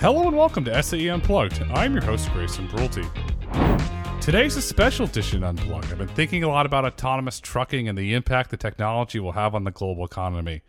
Hello and welcome to SAE Unplugged. I'm your host, Grayson Brulte. Today's a special edition Unplugged. I've been thinking a lot about autonomous trucking and the impact the technology will have on the global economy.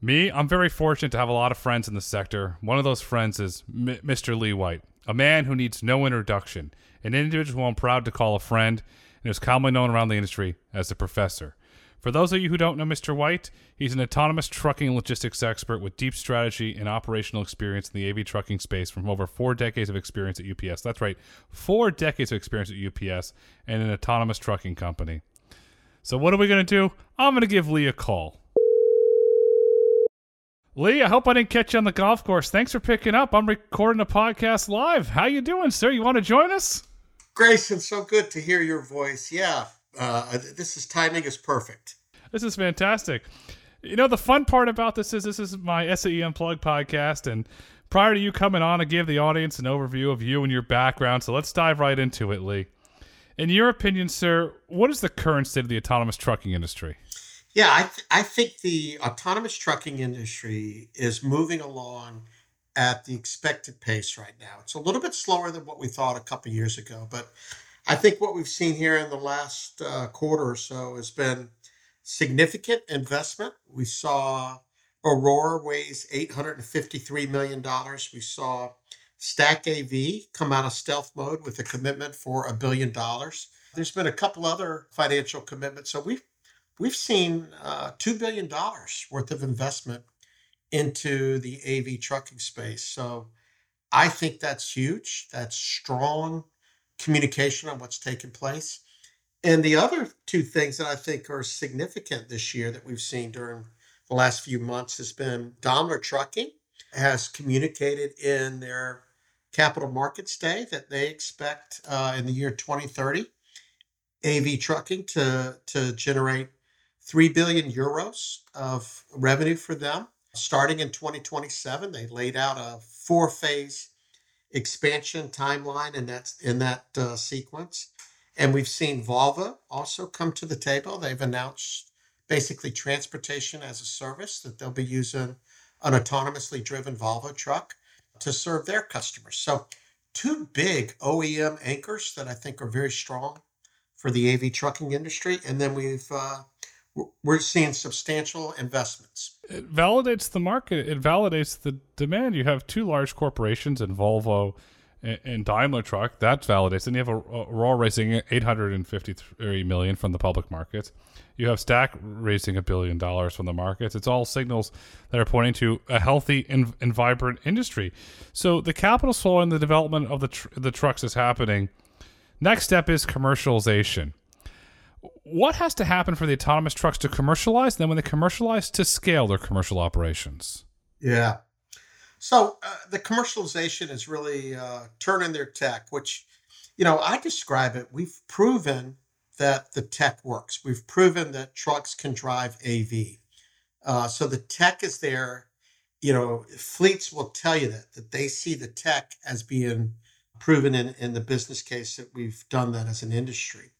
Me, I'm very fortunate to have a lot of friends in the sector. One of those friends is M- Mr. Lee White, a man who needs no introduction, an individual I'm proud to call a friend, and is commonly known around the industry as the Professor. For those of you who don't know Mr. White, he's an autonomous trucking and logistics expert with deep strategy and operational experience in the AV trucking space from over four decades of experience at UPS. That's right, four decades of experience at UPS and an autonomous trucking company. So, what are we going to do? I'm going to give Lee a call. Lee, I hope I didn't catch you on the golf course. Thanks for picking up. I'm recording a podcast live. How you doing, sir? You want to join us? Grayson, so good to hear your voice. Yeah, uh, this is timing is perfect. This is fantastic. You know, the fun part about this is this is my SAE Unplugged podcast, and prior to you coming on, I give the audience an overview of you and your background. So let's dive right into it, Lee. In your opinion, sir, what is the current state of the autonomous trucking industry? Yeah, I, th- I think the autonomous trucking industry is moving along at the expected pace right now. It's a little bit slower than what we thought a couple years ago, but I think what we've seen here in the last uh, quarter or so has been significant investment. We saw Aurora raise $853 million. We saw Stack AV come out of stealth mode with a commitment for a billion dollars. There's been a couple other financial commitments. So we've we've seen uh, $2 billion worth of investment into the AV trucking space. So I think that's huge. That's strong communication on what's taking place. And the other two things that I think are significant this year that we've seen during the last few months has been Daimler Trucking has communicated in their capital markets day that they expect uh, in the year 2030 AV trucking to, to generate 3 billion euros of revenue for them. Starting in 2027, they laid out a four phase expansion timeline in that, in that uh, sequence. And we've seen Volvo also come to the table. They've announced basically transportation as a service that they'll be using an autonomously driven Volvo truck to serve their customers. So, two big OEM anchors that I think are very strong for the AV trucking industry. And then we've uh, we're seeing substantial investments. It validates the market. It validates the demand. You have two large corporations in Volvo and Daimler Truck. That validates. And you have Aurora raising 853 million from the public markets. You have Stack raising a billion dollars from the markets. It's all signals that are pointing to a healthy and, and vibrant industry. So the capital flow and the development of the tr- the trucks is happening. Next step is commercialization what has to happen for the autonomous trucks to commercialize? And then when they commercialize, to scale their commercial operations. Yeah. So uh, the commercialization is really uh, turning their tech, which, you know, I describe it. We've proven that the tech works. We've proven that trucks can drive AV. Uh, so the tech is there. You know, fleets will tell you that that they see the tech as being proven in, in the business case that we've done that as an industry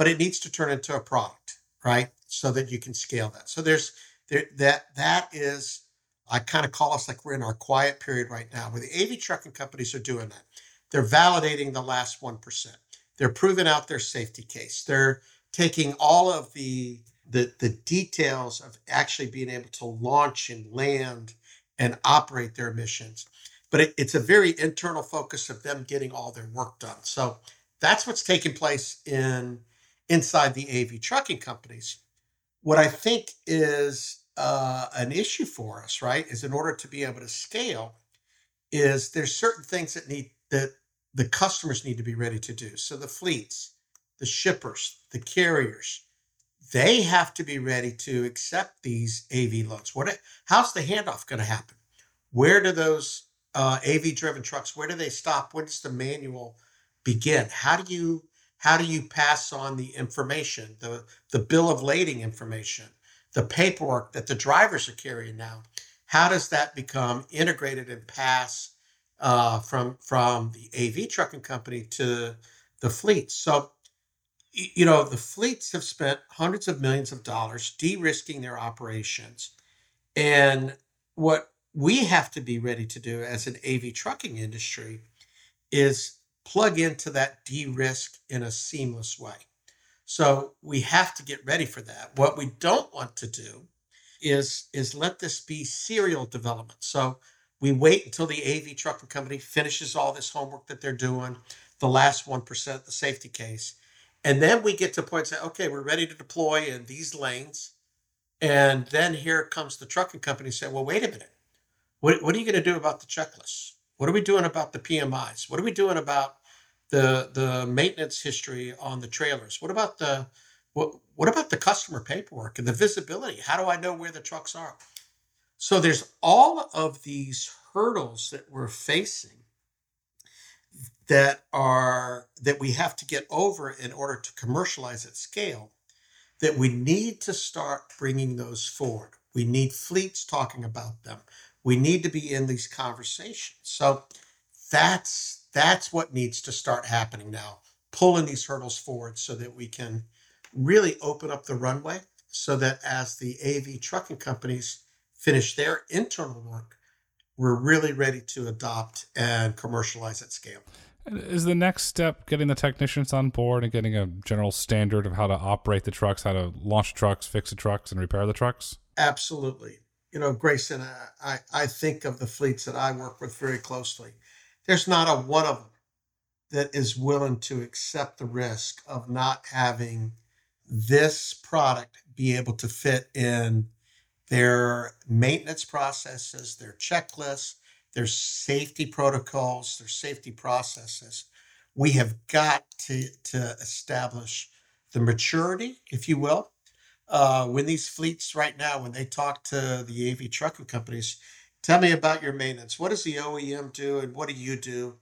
but it needs to turn into a product, right? So that you can scale that. So there's there that that is I kind of call us like we're in our quiet period right now where the AV trucking companies are doing that. They're validating the last 1%. They're proving out their safety case. They're taking all of the the, the details of actually being able to launch and land and operate their missions. But it, it's a very internal focus of them getting all their work done. So that's what's taking place in inside the AV trucking companies. What I think is uh, an issue for us, right, is in order to be able to scale, is there's certain things that need that the customers need to be ready to do. So the fleets, the shippers, the carriers, they have to be ready to accept these AV loads. What? How's the handoff going to happen? Where do those uh, AV driven trucks? Where do they stop? When does the manual begin? How do you how do you pass on the information, the, the bill of lading information, the paperwork that the drivers are carrying now? How does that become integrated and pass uh, from from the AV trucking company to the fleets? So, you know, the fleets have spent hundreds of millions of dollars de-risking their operations, and what we have to be ready to do as an AV trucking industry is plug into that de-risk in a seamless way. So we have to get ready for that. What we don't want to do is is let this be serial development. So we wait until the AV trucking company finishes all this homework that they're doing, the last 1%, the safety case. And then we get to a point say, okay, we're ready to deploy in these lanes. And then here comes the trucking company saying, well, wait a minute. What, what are you going to do about the checklists? What are we doing about the PMIs? What are we doing about the the maintenance history on the trailers? What about the what what about the customer paperwork and the visibility? How do I know where the trucks are? So there's all of these hurdles that we're facing that are that we have to get over in order to commercialize at scale that we need to start bringing those forward. We need fleets talking about them. We need to be in these conversations. So that's that's what needs to start happening now. Pulling these hurdles forward so that we can really open up the runway so that as the AV trucking companies finish their internal work, we're really ready to adopt and commercialize at scale. Is the next step getting the technicians on board and getting a general standard of how to operate the trucks, how to launch trucks, fix the trucks, and repair the trucks? Absolutely you know, Grayson, I, I think of the fleets that I work with very closely. There's not a one of them that is willing to accept the risk of not having this product be able to fit in their maintenance processes, their checklists, their safety protocols, their safety processes. We have got to, to establish the maturity, if you will, uh, when these fleets right now, when they talk to the AV trucking companies, tell me about your maintenance. What does the OEM do, and what do you do?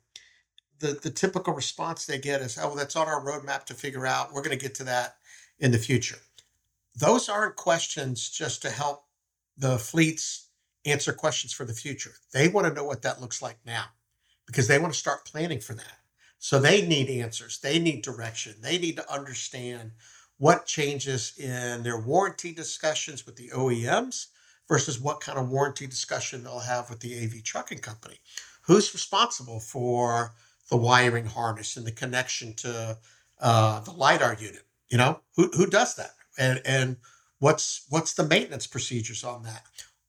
The the typical response they get is, "Oh, that's on our roadmap to figure out. We're going to get to that in the future." Those aren't questions just to help the fleets answer questions for the future. They want to know what that looks like now because they want to start planning for that. So they need answers. They need direction. They need to understand what changes in their warranty discussions with the OEMs versus what kind of warranty discussion they'll have with the AV trucking company. Who's responsible for the wiring harness and the connection to uh, the lidar unit? You know, who who does that? And and what's what's the maintenance procedures on that?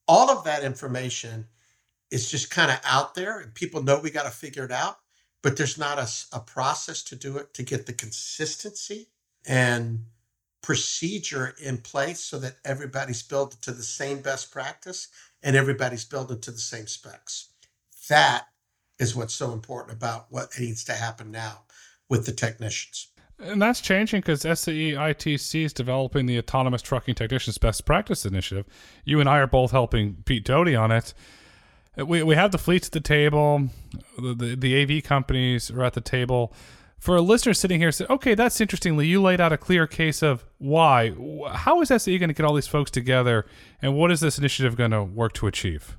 All of that information is just kind of out there, and people know we got to figure it out. But there's not a, a process to do it to get the consistency and procedure in place so that everybody's built to the same best practice and everybody's built into the same specs. That is what's so important about what needs to happen now with the technicians. And that's changing because SAE ITC is developing the Autonomous Trucking Technicians Best Practice Initiative. You and I are both helping Pete Doty on it. We, we have the fleets at the table, the, the, the AV companies are at the table for a listener sitting here say, okay, that's interestingly, you laid out a clear case of why. How is SAE going to get all these folks together, and what is this initiative going to work to achieve?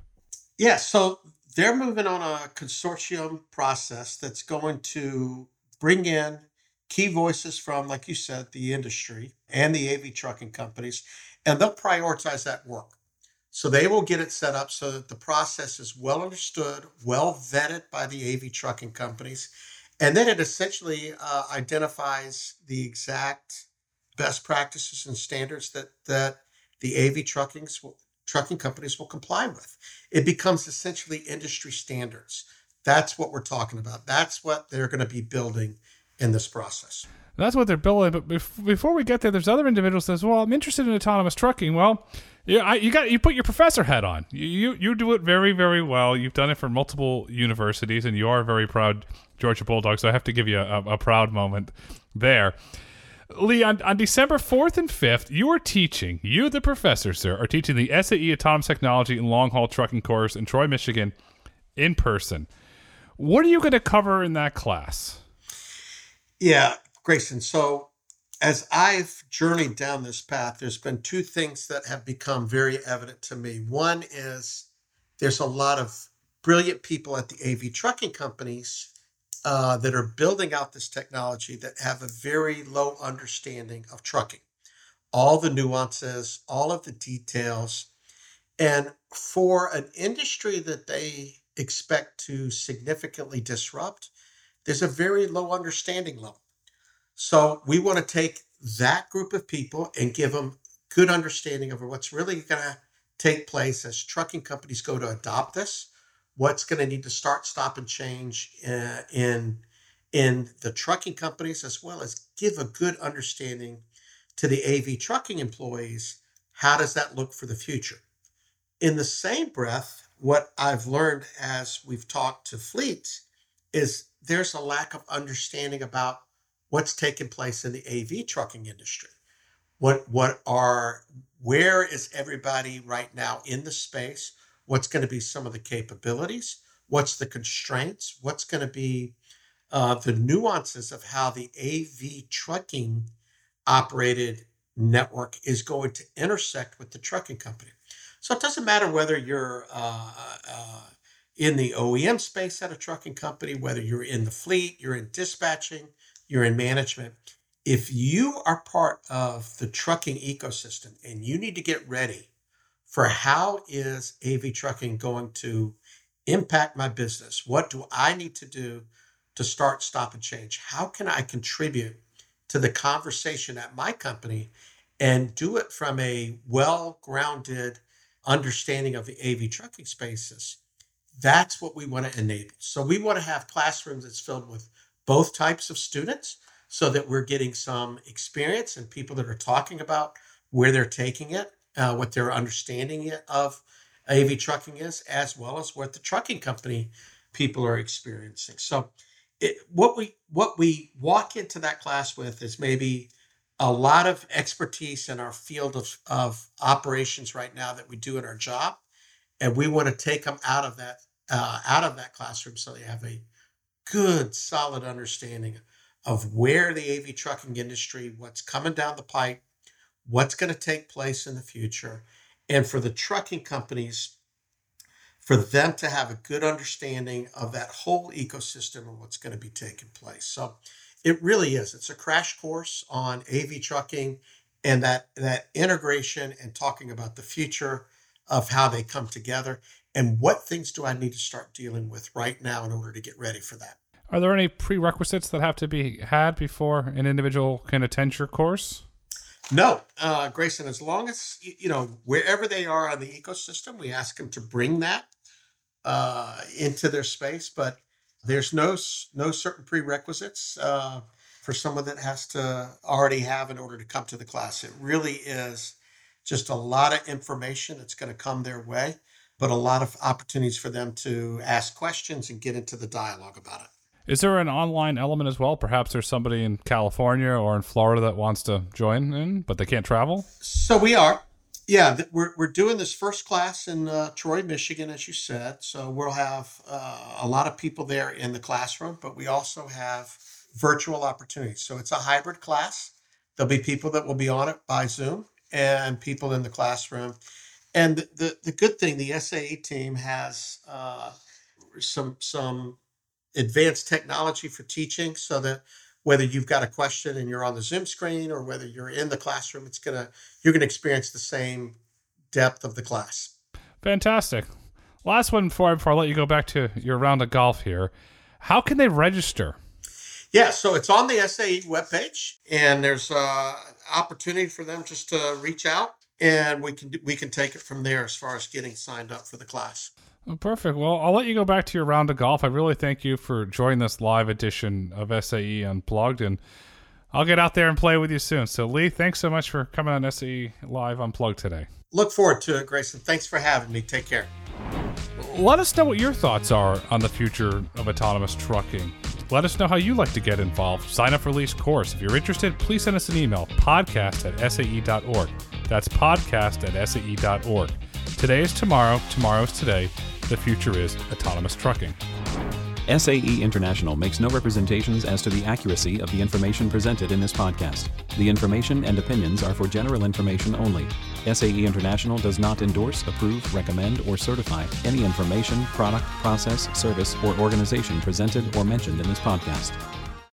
Yeah, so they're moving on a consortium process that's going to bring in key voices from, like you said, the industry and the AV trucking companies, and they'll prioritize that work. So they will get it set up so that the process is well understood, well vetted by the AV trucking companies and then it essentially uh, identifies the exact best practices and standards that that the AV trucking trucking companies will comply with. It becomes essentially industry standards. That's what we're talking about. That's what they're going to be building in this process. That's what they're building. But before we get there, there's other individuals that says, "Well, I'm interested in autonomous trucking." Well, yeah, I, you got you put your professor hat on. You, you you do it very very well. You've done it for multiple universities, and you are a very proud Georgia Bulldog. So I have to give you a, a proud moment there. Lee, on, on December 4th and 5th, you are teaching, you, the professor, sir, are teaching the SAE Autonomous Technology and Long Haul Trucking course in Troy, Michigan, in person. What are you going to cover in that class? Yeah, Grayson. So as I've journeyed down this path, there's been two things that have become very evident to me. One is there's a lot of brilliant people at the AV trucking companies uh, that are building out this technology that have a very low understanding of trucking, all the nuances, all of the details. And for an industry that they expect to significantly disrupt, there's a very low understanding level. So we want to take that group of people and give them good understanding of what's really going to take place as trucking companies go to adopt this, what's going to need to start, stop, and change uh, in in the trucking companies, as well as give a good understanding to the AV trucking employees. How does that look for the future? In the same breath, what I've learned as we've talked to fleets is there's a lack of understanding about what's taking place in the AV trucking industry. What what are where is everybody right now in the space? What's going to be some of the capabilities? What's the constraints? What's going to be uh, the nuances of how the AV trucking operated network is going to intersect with the trucking company? So it doesn't matter whether you're uh, uh, in the OEM space at a trucking company, whether you're in the fleet, you're in dispatching, you're in management. If you are part of the trucking ecosystem and you need to get ready for how is AV trucking going to impact my business, what do I need to do to start, stop, and change? How can I contribute to the conversation at my company and do it from a well grounded understanding of the AV trucking spaces, that's what we want to enable. So we want to have classrooms that's filled with both types of students so that we're getting some experience and people that are talking about where they're taking it, uh, what their understanding of AV trucking is, as well as what the trucking company people are experiencing. So it, what we what we walk into that class with is maybe a lot of expertise in our field of, of operations right now that we do in our job and we want to take them out of that uh, out of that classroom so they have a good solid understanding of where the av trucking industry what's coming down the pipe what's going to take place in the future and for the trucking companies for them to have a good understanding of that whole ecosystem and what's going to be taking place so it really is. It's a crash course on AV trucking and that that integration and talking about the future of how they come together and what things do I need to start dealing with right now in order to get ready for that. Are there any prerequisites that have to be had before an individual can attend your course? No, uh, Grayson. As long as you know wherever they are on the ecosystem, we ask them to bring that uh, into their space. But there's no no certain prerequisites uh, for someone that has to already have in order to come to the class. It really is just a lot of information that's going to come their way, but a lot of opportunities for them to ask questions and get into the dialogue about it. Is there an online element as well? Perhaps there's somebody in California or in Florida that wants to join in, but they can't travel? So we are. Yeah, we're, we're doing this first class in uh, Troy, Michigan, as you said. So we'll have uh, a lot of people there in the classroom, but we also have virtual opportunities. So it's a hybrid class. There'll be people that will be on it by Zoom and people in the classroom. And the, the, the good thing, the SAE team has uh, some some advanced technology for teaching so that whether you've got a question and you're on the Zoom screen or whether you're in the classroom, it's gonna you're gonna experience the same depth of the class. Fantastic. Last one before I, before I let you go back to your round of golf here. How can they register? Yeah, so it's on the SAE webpage, and there's uh, opportunity for them just to reach out, and we can we can take it from there as far as getting signed up for the class. Well, perfect. Well, I'll let you go back to your round of golf. I really thank you for joining this live edition of SAE Unplugged, and I'll get out there and play with you soon. So, Lee, thanks so much for coming on SAE Live Unplugged today. Look forward to it, Grayson. Thanks for having me. Take care. Let us know what your thoughts are on the future of autonomous trucking. Let us know how you like to get involved. Sign up for Lee's course. If you're interested, please send us an email podcast at sae.org. That's podcast at sae.org. Today is tomorrow, tomorrow is today. The future is autonomous trucking. SAE International makes no representations as to the accuracy of the information presented in this podcast. The information and opinions are for general information only. SAE International does not endorse, approve, recommend, or certify any information, product, process, service, or organization presented or mentioned in this podcast.